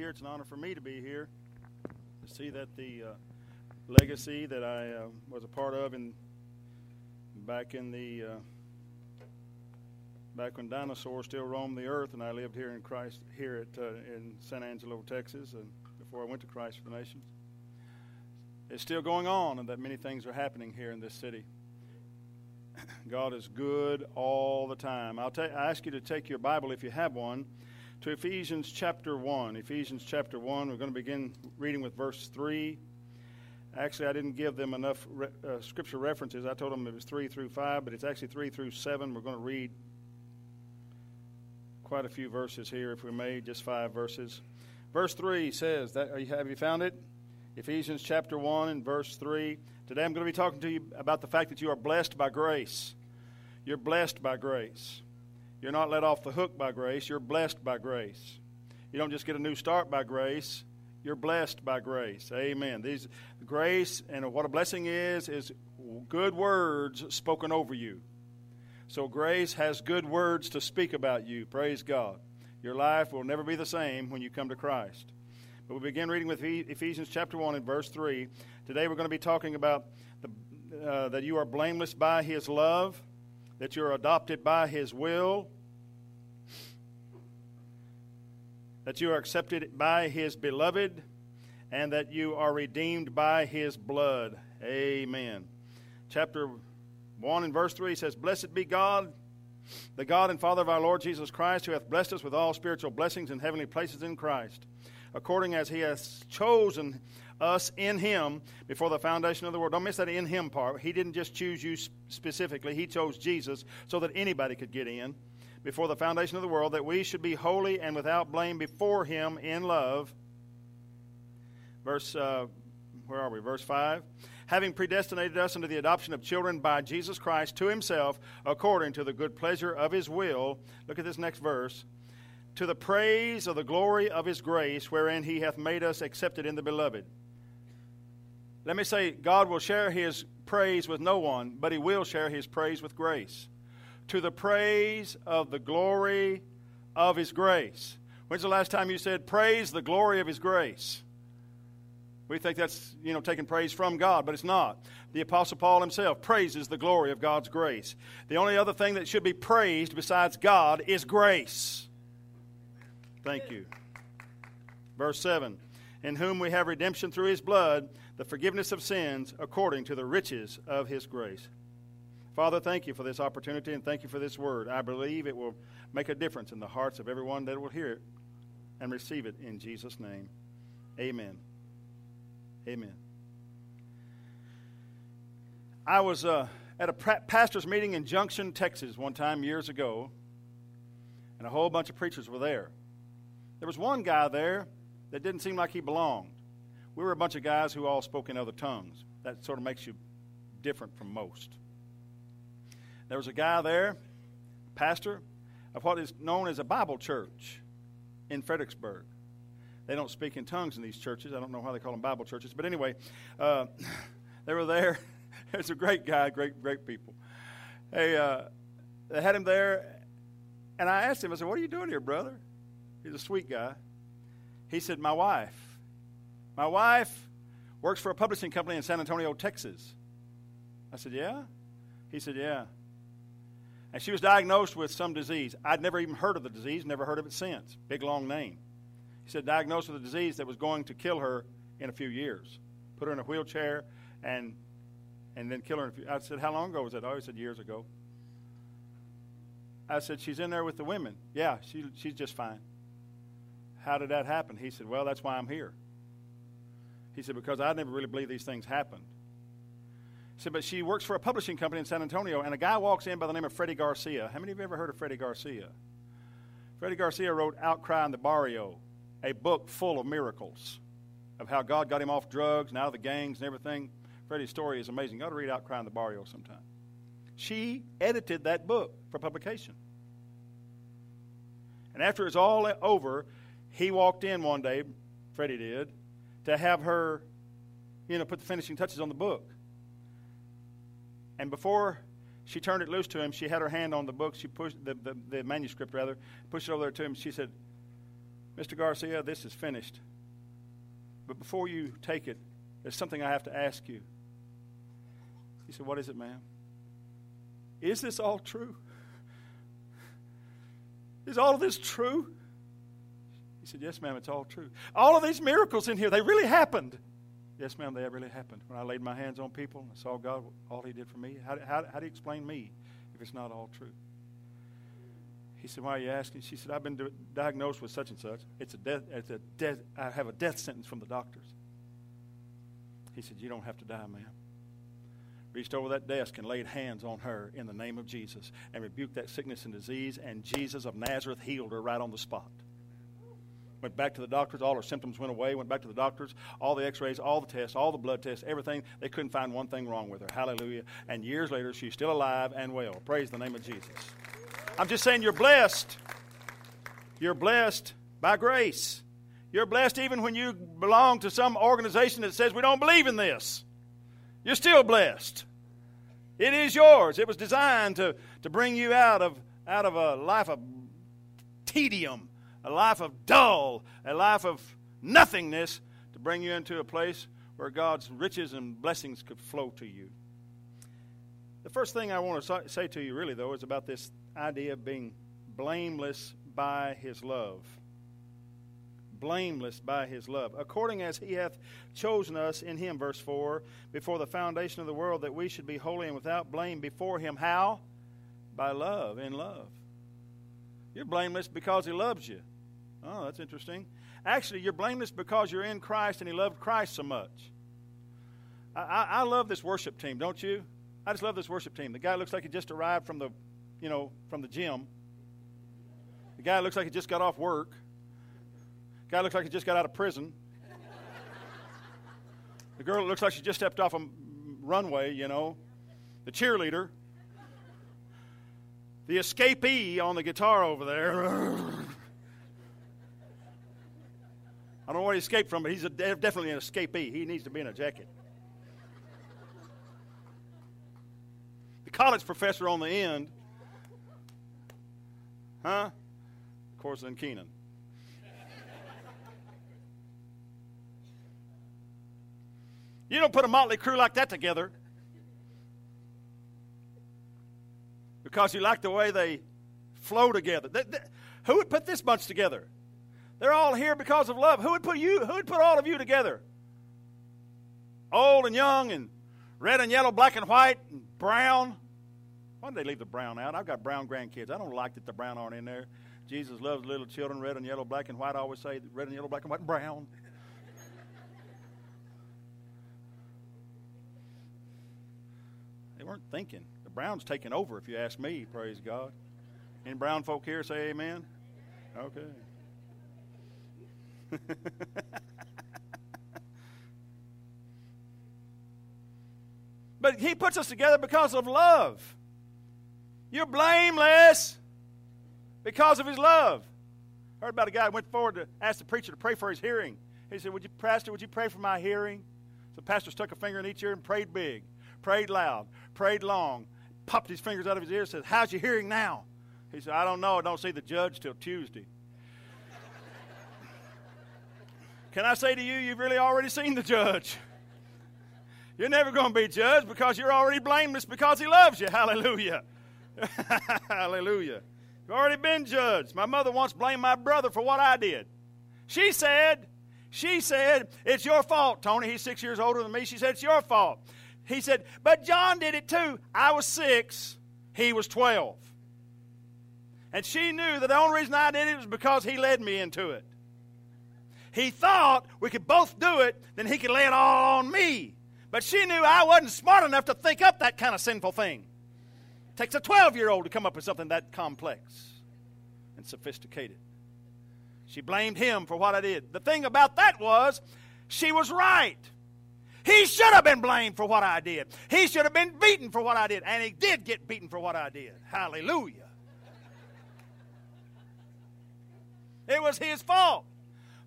here. It's an honor for me to be here to see that the uh, legacy that I uh, was a part of in back in the uh, back when dinosaurs still roamed the earth, and I lived here in Christ here at uh, in San Angelo, Texas, and before I went to Christ for the Nations. It's still going on, and that many things are happening here in this city. God is good all the time. I'll ta- I ask you to take your Bible, if you have one, to Ephesians chapter 1. Ephesians chapter 1. We're going to begin reading with verse 3. Actually, I didn't give them enough re- uh, scripture references. I told them it was 3 through 5, but it's actually 3 through 7. We're going to read quite a few verses here, if we may, just five verses. Verse 3 says, that, Have you found it? Ephesians chapter 1 and verse 3. Today I'm going to be talking to you about the fact that you are blessed by grace. You're blessed by grace. You're not let off the hook by grace, you're blessed by grace. You don't just get a new start by grace, you're blessed by grace. Amen. These grace and what a blessing is is good words spoken over you. So grace has good words to speak about you. Praise God. Your life will never be the same when you come to Christ. But we begin reading with Ephesians chapter 1 and verse 3. Today we're going to be talking about the, uh, that you are blameless by His love, that you're adopted by His will, that you are accepted by His beloved, and that you are redeemed by His blood. Amen. Chapter 1 and verse 3 says, Blessed be God, the God and Father of our Lord Jesus Christ, who hath blessed us with all spiritual blessings in heavenly places in Christ according as he hath chosen us in him before the foundation of the world. Don't miss that in him part. He didn't just choose you specifically, he chose Jesus so that anybody could get in before the foundation of the world, that we should be holy and without blame before him in love. Verse, uh, where are we? Verse 5. Having predestinated us unto the adoption of children by Jesus Christ to himself, according to the good pleasure of his will. Look at this next verse to the praise of the glory of his grace, wherein he hath made us accepted in the beloved. Let me say, God will share his praise with no one, but he will share his praise with grace. To the praise of the glory of his grace. When's the last time you said, Praise the glory of his grace? We think that's, you know, taking praise from God, but it's not. The Apostle Paul himself praises the glory of God's grace. The only other thing that should be praised besides God is grace. Thank you. Verse 7 In whom we have redemption through his blood, the forgiveness of sins, according to the riches of his grace. Father, thank you for this opportunity and thank you for this word. I believe it will make a difference in the hearts of everyone that will hear it and receive it in Jesus' name. Amen. Amen. I was uh, at a pastor's meeting in Junction, Texas, one time years ago, and a whole bunch of preachers were there. There was one guy there that didn't seem like he belonged. We were a bunch of guys who all spoke in other tongues. That sort of makes you different from most. There was a guy there, pastor of what is known as a Bible church in Fredericksburg. They don't speak in tongues in these churches. I don't know why they call them Bible churches. But anyway, uh, they were there. There's a great guy, great, great people. Hey, uh, they had him there, and I asked him, I said, What are you doing here, brother? He's a sweet guy. He said, My wife. My wife works for a publishing company in San Antonio, Texas. I said, Yeah? He said, Yeah. And she was diagnosed with some disease. I'd never even heard of the disease, never heard of it since. Big, long name. He said, diagnosed with a disease that was going to kill her in a few years. Put her in a wheelchair and and then kill her. I said, How long ago was that? Oh, he said, Years ago. I said, She's in there with the women. Yeah, she, she's just fine. How did that happen? He said, Well, that's why I'm here. He said, Because I never really believed these things happened. He said, But she works for a publishing company in San Antonio, and a guy walks in by the name of Freddie Garcia. How many of you ever heard of Freddie Garcia? Freddie Garcia wrote Outcry in the Barrio, a book full of miracles of how God got him off drugs and out of the gangs and everything. Freddie's story is amazing. You ought to read Outcry in the Barrio sometime. She edited that book for publication. And after it's all over, he walked in one day, Freddie did, to have her, you know, put the finishing touches on the book. And before she turned it loose to him, she had her hand on the book. She pushed the, the, the manuscript rather, pushed it over there to him. She said, Mr. Garcia, this is finished. But before you take it, there's something I have to ask you. He said, What is it, ma'am? Is this all true? Is all of this true? Said, Yes, ma'am, it's all true. All of these miracles in here, they really happened. Yes, ma'am, they really happened. When I laid my hands on people and saw God, all He did for me, how, how, how do you explain me if it's not all true? He said, Why are you asking? She said, I've been diagnosed with such and such. It's a death, it's a death, I have a death sentence from the doctors. He said, You don't have to die, ma'am. Reached over that desk and laid hands on her in the name of Jesus and rebuked that sickness and disease, and Jesus of Nazareth healed her right on the spot. Went back to the doctors, all her symptoms went away. Went back to the doctors, all the x rays, all the tests, all the blood tests, everything. They couldn't find one thing wrong with her. Hallelujah. And years later, she's still alive and well. Praise the name of Jesus. I'm just saying you're blessed. You're blessed by grace. You're blessed even when you belong to some organization that says we don't believe in this. You're still blessed. It is yours. It was designed to, to bring you out of, out of a life of tedium, a life of dull, a life of nothingness, to bring you into a place where God's riches and blessings could flow to you. The first thing I want to say to you, really, though, is about this idea of being blameless by his love. Blameless by his love. According as he hath chosen us in him, verse 4, before the foundation of the world, that we should be holy and without blame before him. How? By love, in love. You're blameless because he loves you. Oh, that's interesting. Actually, you're blameless because you're in Christ and he loved Christ so much. I, I, I love this worship team, don't you? I just love this worship team. The guy looks like he just arrived from the you know, from the gym. The guy looks like he just got off work. The guy looks like he just got out of prison. The girl looks like she just stepped off a runway, you know. The cheerleader. The escapee on the guitar over there. I don't know where he escaped from, but he's definitely an escapee. He needs to be in a jacket. The college professor on the end Huh? Of course, then Keenan. you don't put a motley crew like that together because you like the way they flow together. Who would put this bunch together? They're all here because of love. Who would put you? Who would put all of you together? Old and young, and red and yellow, black and white, and brown. Why did they leave the brown out? I've got brown grandkids. I don't like that the brown aren't in there. Jesus loves little children, red and yellow, black and white. I always say red and yellow, black and white, and brown. they weren't thinking. The brown's taking over, if you ask me, praise God. Any brown folk here say amen? Okay. but he puts us together because of love. You're blameless because of his love. I heard about a guy who went forward to ask the preacher to pray for his hearing. He said, Would you, Pastor, would you pray for my hearing? So the pastor stuck a finger in each ear and prayed big, prayed loud, prayed long, popped his fingers out of his ear and said, How's your hearing now? He said, I don't know. I don't see the judge till Tuesday. Can I say to you, you've really already seen the judge? You're never going to be judged because you're already blameless because he loves you. Hallelujah. Hallelujah. You've already been judged. My mother once blamed my brother for what I did. She said, she said, it's your fault, Tony. He's six years older than me. She said, it's your fault. He said, but John did it too. I was six, he was 12. And she knew that the only reason I did it was because he led me into it. He thought we could both do it, then he could lay it all on me. But she knew I wasn't smart enough to think up that kind of sinful thing takes a 12 year old to come up with something that complex and sophisticated. She blamed him for what I did. The thing about that was, she was right. He should have been blamed for what I did. He should have been beaten for what I did. And he did get beaten for what I did. Hallelujah. It was his fault.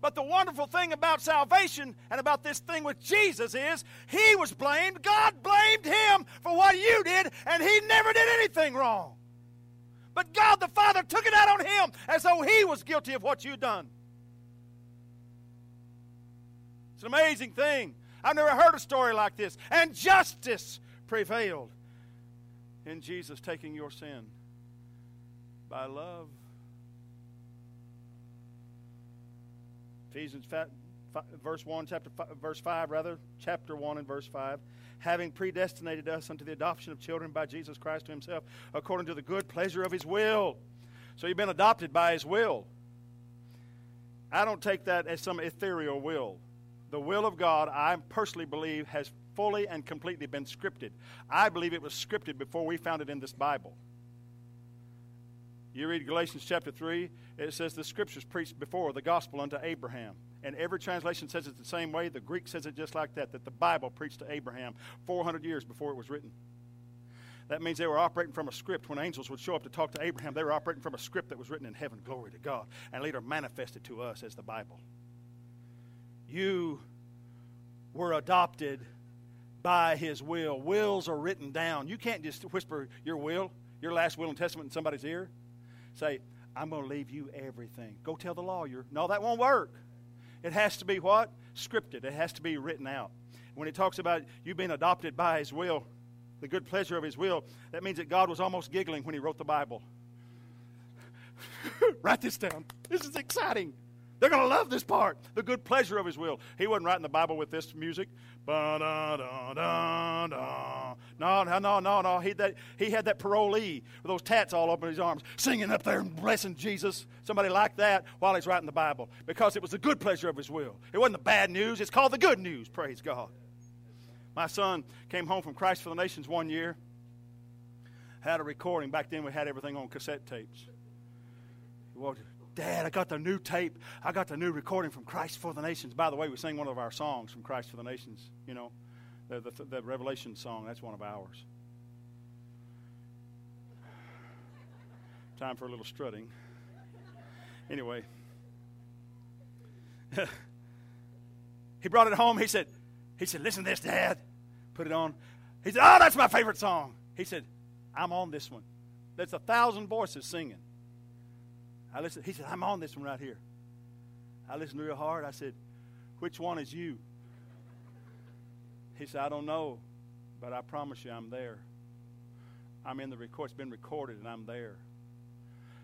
But the wonderful thing about salvation and about this thing with Jesus is he was blamed. God blamed him for what you did, and he never did anything wrong. But God the Father took it out on him as though he was guilty of what you'd done. It's an amazing thing. I've never heard a story like this. And justice prevailed in Jesus taking your sin by love. Ephesians verse 1 chapter five, verse 5 rather chapter 1 and verse 5 having predestinated us unto the adoption of children by Jesus Christ to himself according to the good pleasure of his will. So you've been adopted by his will. I don't take that as some ethereal will. The will of God I personally believe has fully and completely been scripted. I believe it was scripted before we found it in this Bible you read Galatians chapter 3 it says the scriptures preached before the gospel unto Abraham and every translation says it the same way. The Greek says it just like that, that the Bible preached to Abraham 400 years before it was written. That means they were operating from a script. When angels would show up to talk to Abraham, they were operating from a script that was written in heaven. Glory to God. And later manifested to us as the Bible. You were adopted by his will. Wills are written down. You can't just whisper your will, your last will and testament in somebody's ear. Say, I'm going to leave you everything. Go tell the lawyer. No, that won't work. It has to be what? Scripted. It has to be written out. When it talks about you being adopted by His will, the good pleasure of His will, that means that God was almost giggling when He wrote the Bible. Write this down. This is exciting. They're going to love this part. The good pleasure of His will. He wasn't writing the Bible with this music. No, no, no, no, no. He, that, he had that parolee with those tats all over his arms, singing up there and blessing Jesus. Somebody like that while he's writing the Bible because it was the good pleasure of His will. It wasn't the bad news. It's called the good news. Praise God. My son came home from Christ for the Nations one year. Had a recording. Back then we had everything on cassette tapes. Well, Dad, I got the new tape. I got the new recording from Christ for the Nations. By the way, we sang one of our songs from Christ for the Nations. You know, the, the, the Revelation song. That's one of ours. Time for a little strutting. Anyway, he brought it home. He said, he said, listen to this, Dad. Put it on. He said, oh, that's my favorite song. He said, I'm on this one. There's a thousand voices singing. I listened. He said, I'm on this one right here. I listened real hard. I said, Which one is you? He said, I don't know, but I promise you I'm there. I'm in the record. It's been recorded, and I'm there.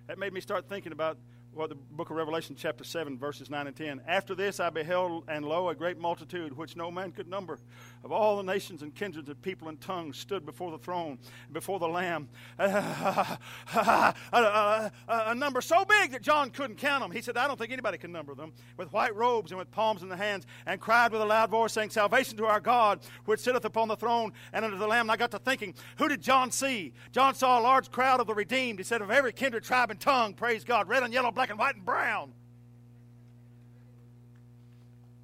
That made me start thinking about well, the book of Revelation, chapter 7, verses 9 and 10. After this I beheld, and lo, a great multitude, which no man could number, of all the nations and kindreds and people and tongues, stood before the throne, before the Lamb. a, a, a, number so big that John couldn't count them. He said, I don't think anybody can number them, with white robes and with palms in the hands, and cried with a loud voice, saying, Salvation to our God, which sitteth upon the throne, and unto the Lamb. And I got to thinking, who did John see? John saw a large crowd of the redeemed. He said, of every kindred, tribe, and tongue, praise God, red and yellow, black black and white and brown.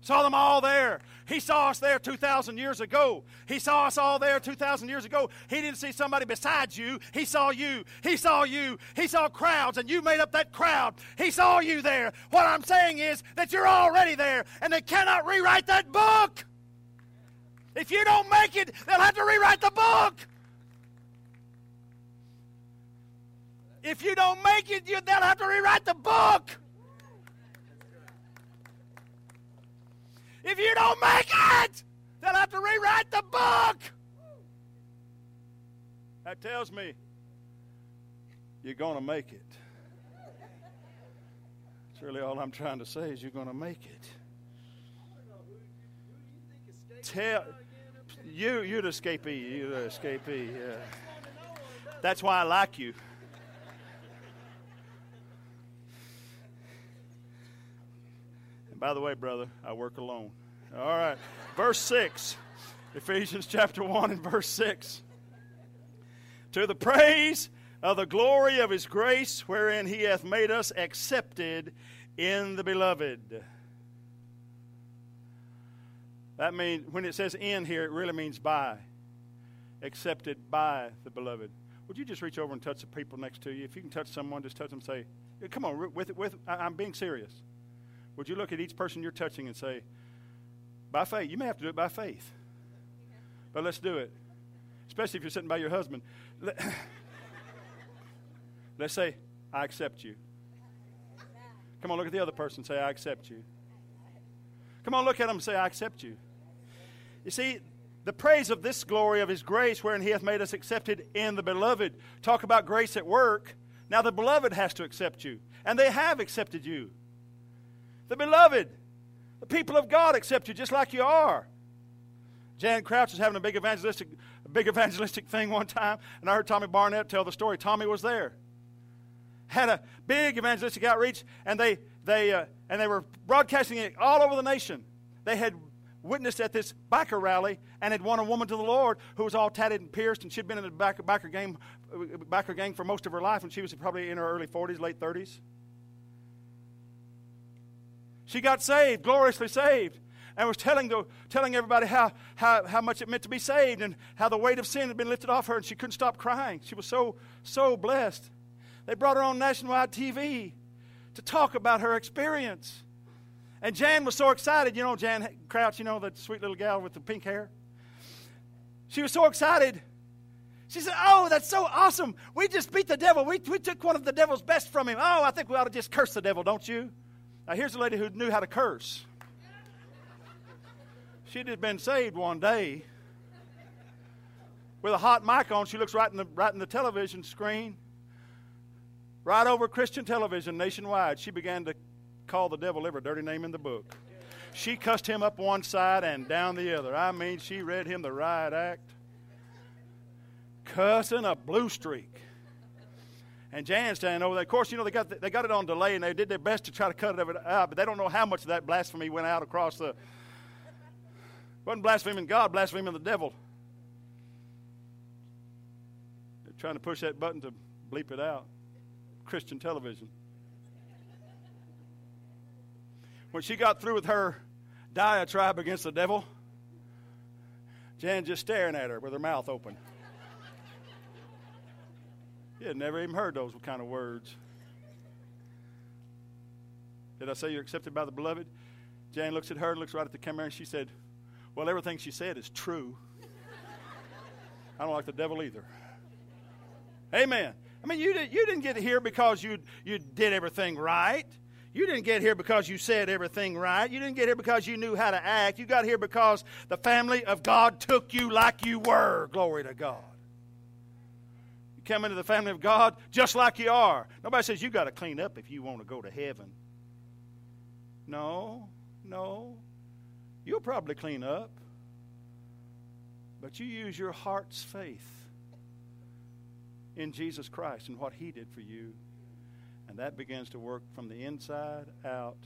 Saw them all there. He saw us there 2,000 years ago. He saw us all there 2,000 years ago. He didn't see somebody besides you. He saw you. He saw you. He saw crowds, and you made up that crowd. He saw you there. What I'm saying is that you're already there, and they cannot rewrite that book. If you don't make it, they'll have to rewrite the book. If you don't make it, you, they'll have to rewrite the book. If you don't make it, they'll have to rewrite the book. That tells me you're going to make it. That's really all I'm trying to say is you're going to make it. Tell you, you're the escapee. You're the escapee. Yeah. That's why I like you. By the way, brother, I work alone. All right. verse 6. Ephesians chapter 1 and verse 6. To the praise of the glory of his grace, wherein he hath made us accepted in the beloved. That means, when it says in here, it really means by. Accepted by the beloved. Would you just reach over and touch the people next to you? If you can touch someone, just touch them say, Come on, with, with, I'm being serious. Would you look at each person you're touching and say, by faith? You may have to do it by faith. But let's do it. Especially if you're sitting by your husband. Let's say, I accept you. Come on, look at the other person and say, I accept you. Come on, look at him and say, I accept you. You see, the praise of this glory of his grace, wherein he hath made us accepted in the beloved. Talk about grace at work. Now the beloved has to accept you, and they have accepted you. The beloved, the people of God accept you just like you are. Jan Crouch was having a big evangelistic, a big evangelistic thing one time, and I heard Tommy Barnett tell the story. Tommy was there. Had a big evangelistic outreach, and they, they, uh, and they were broadcasting it all over the nation. They had witnessed at this biker rally and had won a woman to the Lord who was all tatted and pierced, and she'd been in the biker, biker, gang, biker gang for most of her life, and she was probably in her early 40s, late 30s. She got saved, gloriously saved, and was telling, the, telling everybody how, how, how much it meant to be saved and how the weight of sin had been lifted off her, and she couldn't stop crying. She was so, so blessed. They brought her on nationwide TV to talk about her experience. And Jan was so excited. You know, Jan Crouch, you know, that sweet little gal with the pink hair? She was so excited. She said, Oh, that's so awesome. We just beat the devil. We, we took one of the devil's best from him. Oh, I think we ought to just curse the devil, don't you? Now, here's a lady who knew how to curse. She'd been saved one day. With a hot mic on, she looks right in the, right in the television screen, right over Christian television nationwide. She began to call the devil every dirty name in the book. She cussed him up one side and down the other. I mean, she read him the riot act. Cussing a blue streak. And Jan standing over oh, there. Of course, you know, they got, the, they got it on delay and they did their best to try to cut it out, but they don't know how much of that blasphemy went out across the. wasn't blaspheming God, blaspheming the devil. They're trying to push that button to bleep it out. Christian television. when she got through with her diatribe against the devil, Jan just staring at her with her mouth open. He had never even heard those kind of words. Did I say you're accepted by the beloved? Jan looks at her, and looks right at the camera, and she said, Well, everything she said is true. I don't like the devil either. Amen. I mean, you, did, you didn't get here because you, you did everything right. You didn't get here because you said everything right. You didn't get here because you knew how to act. You got here because the family of God took you like you were. Glory to God. You come into the family of God just like you are. Nobody says you got to clean up if you want to go to heaven. No, no. You'll probably clean up. But you use your heart's faith in Jesus Christ and what He did for you and that begins to work from the inside out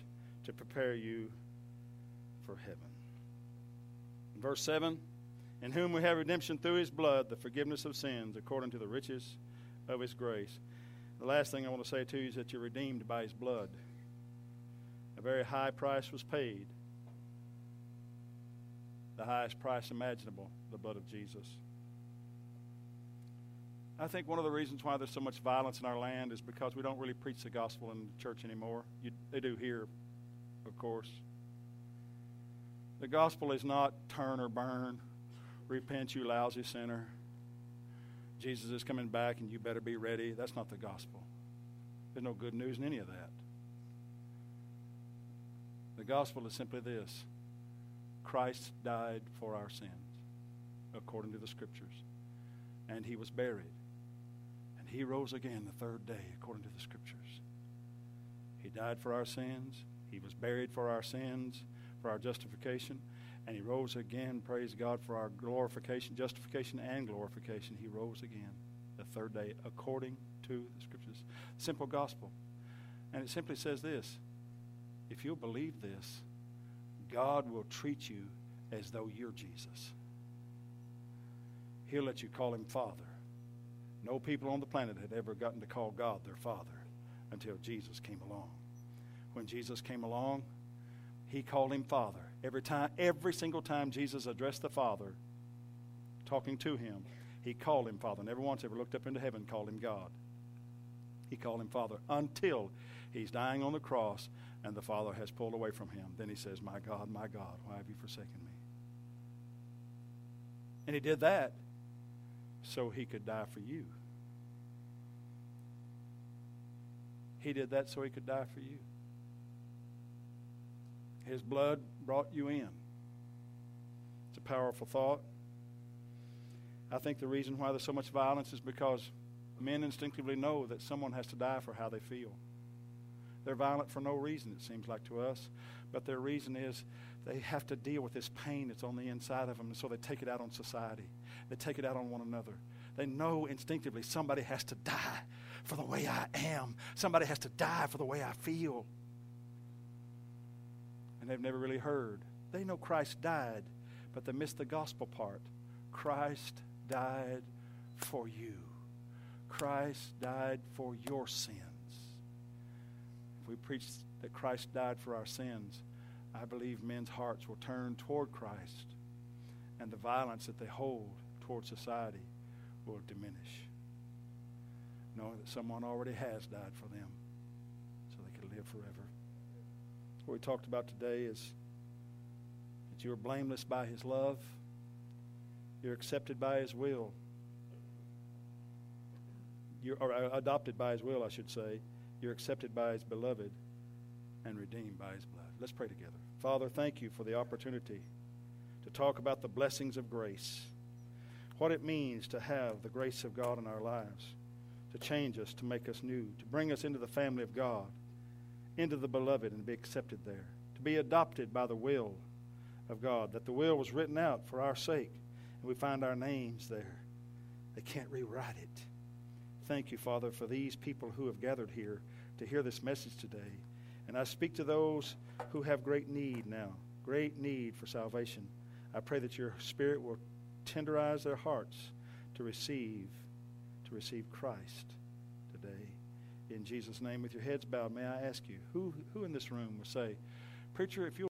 to prepare you for heaven. Verse 7 In whom we have redemption through his blood, the forgiveness of sins, according to the riches of his grace. The last thing I want to say to you is that you're redeemed by his blood. A very high price was paid, the highest price imaginable, the blood of Jesus. I think one of the reasons why there's so much violence in our land is because we don't really preach the gospel in the church anymore. You, they do here, of course. The gospel is not turn or burn, repent, you lousy sinner. Jesus is coming back and you better be ready. That's not the gospel. There's no good news in any of that. The gospel is simply this Christ died for our sins, according to the scriptures, and he was buried And he rose again the third day, according to the scriptures. He died for our sins. He was buried for our sins, for our justification. And he rose again, praise God, for our glorification, justification, and glorification. He rose again the third day, according to the scriptures. Simple gospel. And it simply says this if you'll believe this, God will treat you as though you're Jesus. He'll let you call him Father. No people on the planet had ever gotten to call God their Father until Jesus came along. When Jesus came along, he called him Father. Every time, every single time Jesus addressed the Father, talking to him, he called him Father. Never once ever looked up into heaven called him God. He called him Father until he's dying on the cross and the Father has pulled away from him. Then he says, My God, my God, why have you forsaken me? And he did that so he could die for you. He did that so he could die for you. His blood brought you in. It's a powerful thought. I think the reason why there's so much violence is because men instinctively know that someone has to die for how they feel. They're violent for no reason, it seems like to us, but their reason is they have to deal with this pain that's on the inside of them, and so they take it out on society. They take it out on one another. They know instinctively somebody has to die for the way I am, somebody has to die for the way I feel. And they've never really heard. They know Christ died, but they miss the gospel part. Christ died for you. Christ died for your sins. If we preach that Christ died for our sins, I believe men's hearts will turn toward Christ and the violence that they hold toward society will diminish. Knowing that someone already has died for them so they can live forever. What we talked about today is that you are blameless by his love, you're accepted by his will, you are uh, adopted by his will, I should say. You're accepted by his beloved and redeemed by his blood. Let's pray together. Father, thank you for the opportunity to talk about the blessings of grace, what it means to have the grace of God in our lives, to change us, to make us new, to bring us into the family of God, into the beloved and be accepted there, to be adopted by the will of God, that the will was written out for our sake, and we find our names there. They can't rewrite it. Thank you, Father, for these people who have gathered here to hear this message today. And I speak to those who have great need now, great need for salvation. I pray that your Spirit will tenderize their hearts to receive, to receive Christ. In Jesus' name, with your heads bowed, may I ask you, who, who in this room will say, Preacher, if you